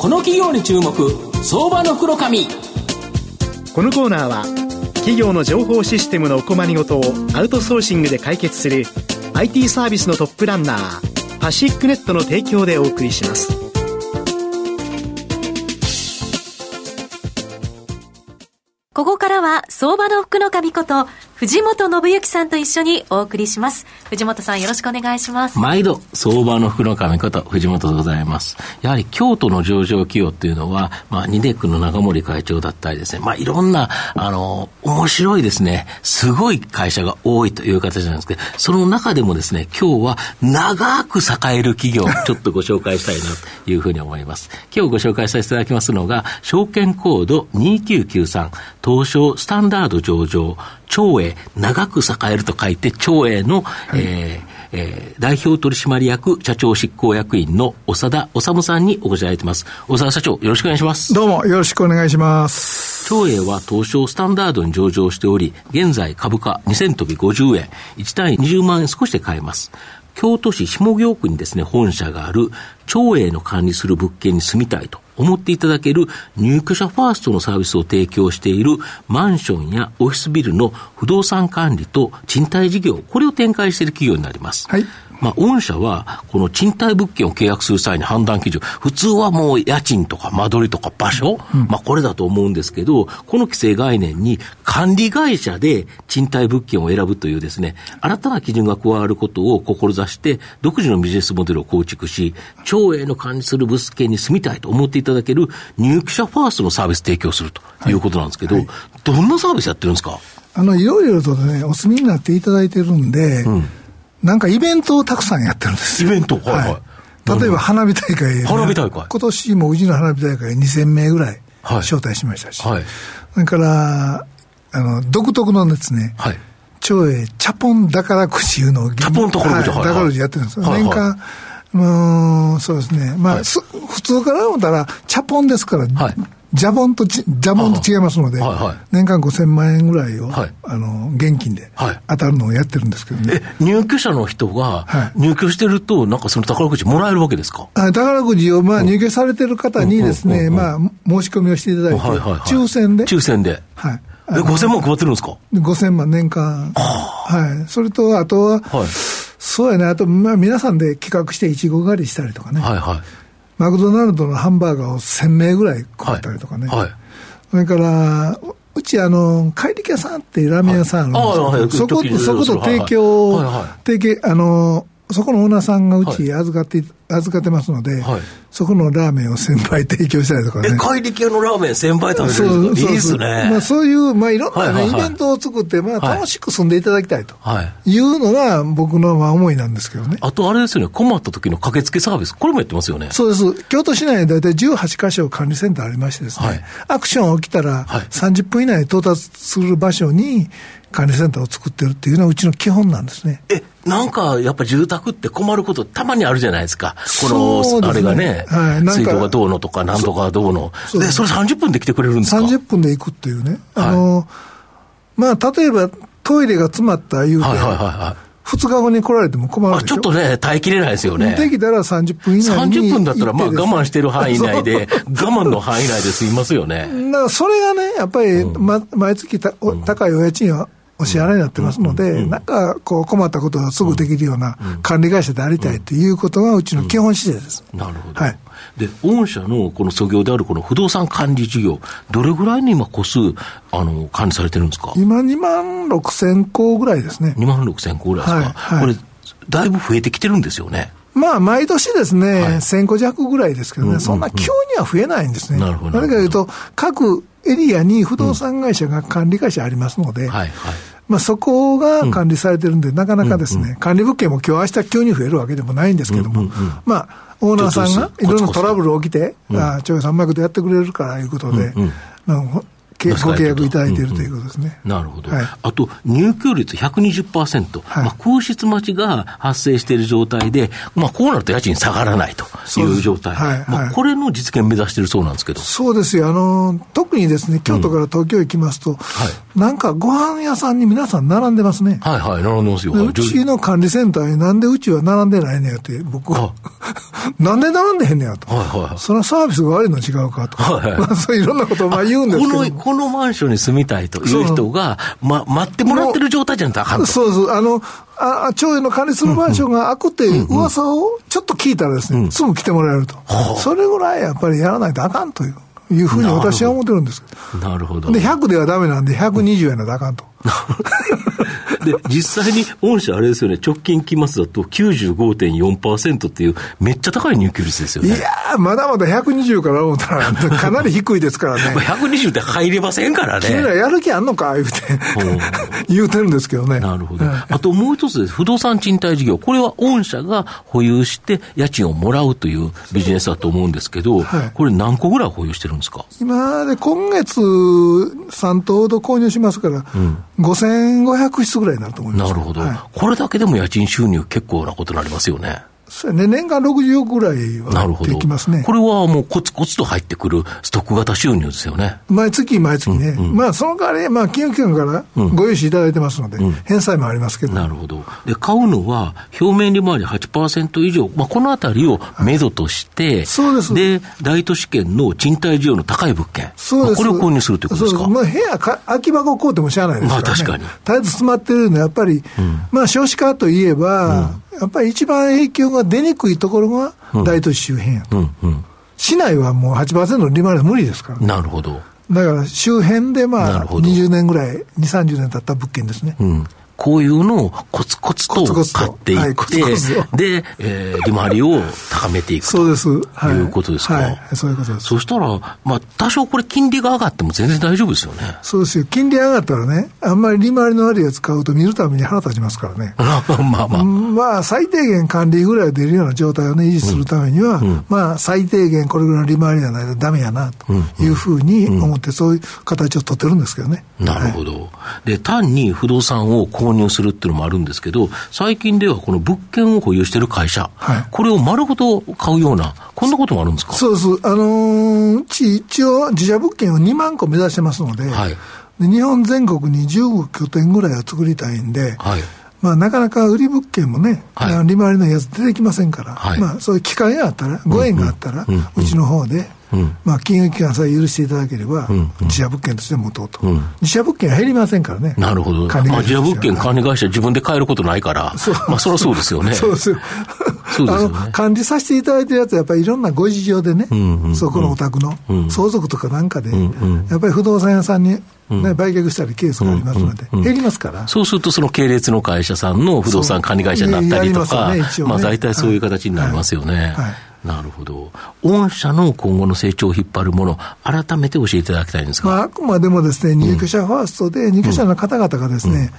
この企業に注目相場の袋紙このコーナーは企業の情報システムのお困りごとをアウトソーシングで解決する IT サービスのトップランナーパシックネットの提供でお送りします。ここからは相場の福の神こと藤本信之さんと一緒にお送りします。藤本さんよろしくお願いします。毎度、相場の福の神こと藤本でございます。やはり京都の上場企業っていうのは、まあ、ニデックの長森会長だったりですね、まあ、いろんな、あの、面白いですね、すごい会社が多いという形なんですけど、その中でもですね、今日は長く栄える企業を ちょっとご紹介したいなというふうに思います。今日ご紹介させていただきますのが、証券コード2993、東証スタンダード上場、長英、長く栄えると書いて、長英の、はい、えーえー、代表取締役社長執行役員の長田治さんにお越しいただいてます。長田社長、よろしくお願いします。どうも、よろしくお願いします。長英は東証スタンダードに上場しており、現在株価2000飛び50円、1単位20万円少しで買えます。京都市下京区にですね、本社がある、長英の管理する物件に住みたいと思っていただける入居者ファーストのサービスを提供しているマンションやオフィスビルの不動産管理と賃貸事業、これを展開している企業になります。はいまあ、御社は、この賃貸物件を契約する際に判断基準、普通はもう家賃とか間取りとか場所、うん、まあ、これだと思うんですけど、この規制概念に管理会社で賃貸物件を選ぶというですね、新たな基準が加わることを志して、独自のビジネスモデルを構築し、町営の管理する物件に住みたいと思っていただける入居者ファーストのサービス提供するとい。うことなんですけど、はいはい、どんなサービスやってるんですか？あの、いろいろとね、お住みになっていただいてるんで、うんなんかイベントをたくさんやってるんですイベント？はいはい。例えば花火大会、ね、花火大会。今年もうちの花火大会2000名ぐらい招待しましたし、はい、それから、あの、独特のですね、はい、長英チャポン宝くじいうのを、チャポン宝くじ、はい、宝くじやってるんですよ。はい、年間、うん、そうですね。まあ、はい、普通から思ったら、チャポンですから、はい、ジャボンとジャボンと違いますので、はいはい、年間5000万円ぐらいを、はい、あの現金で当たるのをやってるんですけどね。え、入居者の人が入居してると、なんかその宝くじもらえるわけですか？あ宝くじを、まあ、入居されてる方にですね、まあ、申し込みをしていただいて、はいはいはい、抽選で。抽選で。はい。え、5000万配ってるんですか ?5000 万年間。はい。それと、あとは、はい、そうやね、あと、まあ、皆さんで企画していちご狩りしたりとかね。はいはい。マクドナルドのハンバーガーを1000名ぐらい配ったりとかね。はい。はい、それから、うち、あの、怪力屋さんっていうラーメン屋さんあるんですけど、そこ、そこと提供、提携、あの、そこのオーナーさんがうち預かって、預かってますので、はい、そこのラーメンを1000杯提供したりとかね。え、怪力屋のラーメン1000杯食べてるんですか？いいですね。まあそういう、まあいろんなね、イベントを作って、まあ楽しく住んでいただきたいとい。うのが僕のまあ思いなんですけどね。あとあれですよね、困った時の駆けつけサービス、これもやってますよね。そうです。京都市内に大体18箇所管理センターありましてですね、はい、アクション起きたら30分以内に到達する場所に、管理センターを作ってるっていうのはうちの基本なんですね。え、なんかやっぱ住宅って困ることたまにあるじゃないですか。この、ね、あれがね、はい、水道がどうのとか、なんとかどうの。そで、それ30分で来てくれるんですか ?30 分で行くっていうね。あの、はい、まあ、例えばトイレが詰まった言うて、はいはいはいはい。2日後に来られても困るちょっとね、耐えきれないですよね。できたら30分以内に。30分だったら、まあ我慢してる範囲内で、我慢の範囲内で済みますよね。だからそれがね、やっぱり、ま、毎月た、高いお家賃はお支払いになってますので、なんかこう困ったことがすぐできるような管理会社でありたいということがうちの基本姿勢です。なるほど。はい。で、御社のこの創業であるこの不動産管理事業、どれぐらいに今個数、あの、管理されてるんですか？今2万6千個ぐらいですね。2万6千個ぐらいですか？はいはい、これ、だいぶ増えてきてるんですよね。まあ、毎年ですね、はい、1000個弱ぐらいですけどね、そんな急には増えないんですね。なるほど。何かというと、各エリアに不動産会社が管理会社ありますので、はいはい。まあ、そこが管理されてるんで、なかなかですね、管理物件も今日明日急に増えるわけでもないんですけども、まあ、オーナーさんがいろんなトラブル起きて、ああ、長さんうまいことやってくれるからいうことで、ご契約いただいているということですね。なるほど。はい、あと、入居率120%、はい、まあ、空室待ちが発生している状態で、まあ、こうなると家賃下がらないという状態。はいまあ、これの実現目指しているそうなんですけど。そうですよ。あの、特にですね、京都から東京行きますと、うん、はい、なんかご飯屋さんに皆さん並んでますね。はいはい、並んでますよ。うちの管理センターになんでうちは並んでないねやって、僕は。なんで並んでへんねやと。はいはい、そのサービスが悪いの違うかと。はいはい、まあ、そういろんなことをまあ言うんですけどこの。マンションに住みたいという人が、ま、待ってもらってる状態じゃなくてあかんと。そうそう。あの、あ町営の管理するマンションが開くっていう噂をちょっと聞いたらですね、すぐ来てもらえると。それぐらいやっぱりやらないとあかんという。いうふうに私は思ってるんですなるほど。で、100ではだめなんで、120円のあかんと。で、実際に御社あれですよね、直近期末だと95.4%っていう、めっちゃ高い入居率ですよね。いやー、まだまだ120から思ったら、かなり低いですからね。120って入れませんからね。君らやる気あんのか？言うて、言うてるんですけどね。なるほど。あともう一つです。不動産賃貸事業。これは御社が保有して家賃をもらうというビジネスだと思うんですけど、はい、これ何個ぐらい保有してるんですか？今で今月3棟ほど購入しますから、うん、5500室ぐらいになると思います。なるほど、はい、これだけでも家賃収入結構なことになりますよね。そうね、年間60億ぐらいはできますね。これはもうコツコツと入ってくるストック型収入ですよね。毎月毎月ね。うんうん、まあその代わり、まあ金融機関からご融資いただいてますので、うん、返済もありますけど。なるほど。で、買うのは表面利回り8%以上、まあこのあたりを目処として、はい、そうです。で、大都市圏の賃貸需要の高い物件。そうです。まあ、これを購入するということですか？まあ部屋か、空き箱買うてもしゃあないですから、ね。まあ確かに。絶えず詰まってるのはやっぱり、まあ少子化といえば、やっぱり一番影響が出にくいところが大都市周辺やと。うんうん、市内はもう8%の利回りは無理ですから、ね、なるほど。だから周辺でまあ20年ぐらい、2、30年経った物件ですね。うんこういうのをコツコツと買っていって、で、えー、利回りを高めていくとそうです、はい、いうことですか、はい、そういうことです。そしたら、まあ、多少これ、金利が上がっても全然大丈夫ですよね。そうですよ。金利上がったらね、あんまり利回りの悪いやつ買うと見るために腹立ちますからね。まあまあまあ。まあ、最低限管理ぐらい出るような状態をね、維持するためには、うん、まあ、最低限これぐらいの利回りがないとダメやな、というふうに思って、そういう形を取ってるんですけどね。なるほど。はい、で、単に不動産を購入するっていうのもあるんですけど、最近ではこの物件を保有している会社、はい、これを丸ごと買うような、こんなこともあるんですか？そうです。あのー、うち一応自社物件を2万個目指してますので、はい、で日本全国に15拠点ぐらいは作りたいんで、はい。まあ、なかなか売り物件もね、はい、利回りのやつ出てきませんから、はい、まあ、そういう機会があったら、ご縁があったら、うちの方で、うん、まあ、金融機関さえ許していただければ、自社物件として持とうと、うん、自社物件は減りませんからね。なるほど。まあ、自社物件管理会社自分で買えることないから、そう。まあ、そりゃそうですよね。そうです。よ。そうですよね。管理させていただいてるやつは、やっぱりいろんなご事情でね、そこのお宅の相続とかなんかで、やっぱり不動産屋さんにね、売却したりケースがありますので、減りますから。そうすると、その系列の会社さんの不動産管理会社になったりとか、まあ大体そういう形になりますよね。なるほど。御社の今後の成長を引っ張るもの、改めて教えていただきたいんですが。まあ、あくまでもですね、入居者ファーストで、入居者の方々がですね、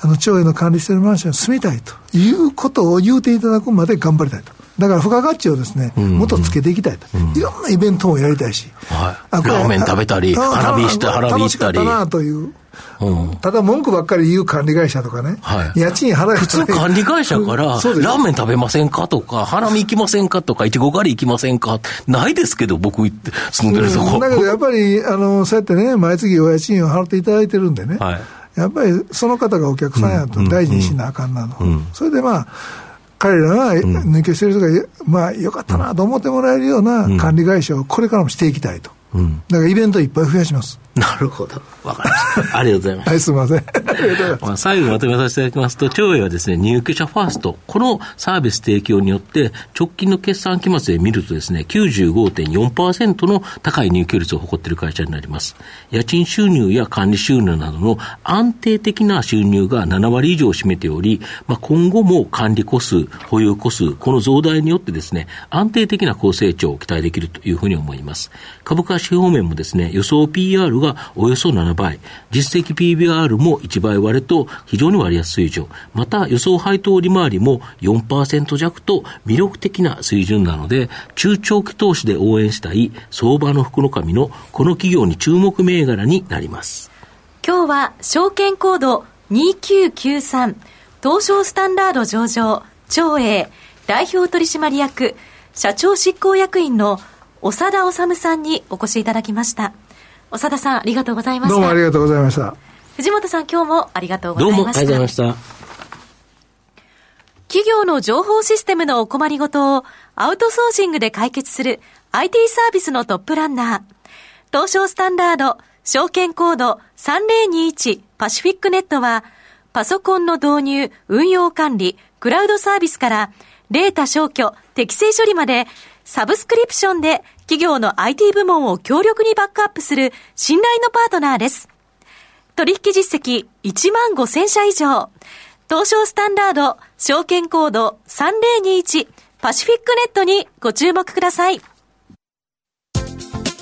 あの、町営の管理しているマンションに住みたいということを言うていただくまで頑張りたいと。だから付加価値をですね、もっとつけていきたいと、いろんなイベントもやりたいし、はい、ラーメン食べたり、花火した、花火したり。楽しかったなという。ただ文句ばっかり言う管理会社とかね、はい、家賃払え普通管理会社から、ラーメン食べませんかとか、花見行きませんかとか、いちご狩り行きませんかないですけど、僕行って住んでるとこ、うん、だけどやっぱり、あの、そうやってね、毎月お家賃を払っていただいてるんでね、はい、やっぱりその方がお客さんやと大事にしなあかんなの。うん。うん、それでまあ、彼らが抜けしてる人が、まあ、よかったなと思ってもらえるような管理会社をこれからもしていきたいと。うん、だからイベントいっぱい増やします。なるほど。わかりました。ありがとうございます。はい、すみません。まあ最後まとめさせていただきますと、長英はですね、入居者ファースト、このサービス提供によって、直近の決算期末で見るとですね、95.4%の高い入居率を誇っている会社になります。家賃収入や管理収入などの安定的な収入が7割以上を占めており、まあ、今後も管理個数、保有個数、この増大によってですね、安定的な高成長を期待できるというふうに思います。株価指標面もですね、予想 PR がおよそ7倍、実績 PBR も1倍割れと非常に割安水準、また予想配当利回りも4%弱と魅力的な水準なので、中長期投資で応援したい相場の福の神のこの企業に注目銘柄になります。今日は証券コード2993東証スタンダード上場長英代表取締役社長執行役員の長田治さんにお越しいただきました。長田さん、ありがとうございました。どうもありがとうございました。藤本さん、今日もありがとうございました。どうもありがとうございました。企業の情報システムのお困りごとをアウトソーシングで解決する IT サービスのトップランナー、東証スタンダード、証券コード3021パシフィックネットは、パソコンの導入、運用管理、クラウドサービスから、データ消去、適正処理まで、サブスクリプションで企業の IT 部門を強力にバックアップする信頼のパートナーです。取引実績1万5000社以上。東証スタンダード、証券コード3021パシフィックネットにご注目ください。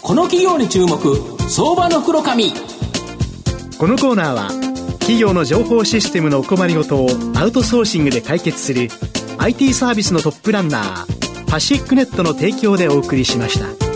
この企業に注目、相場の黒髪。このコーナーは、企業の情報システムのお困りごとをアウトソーシングで解決する IT サービスのトップランナー、パシックネットの提供でお送りしました。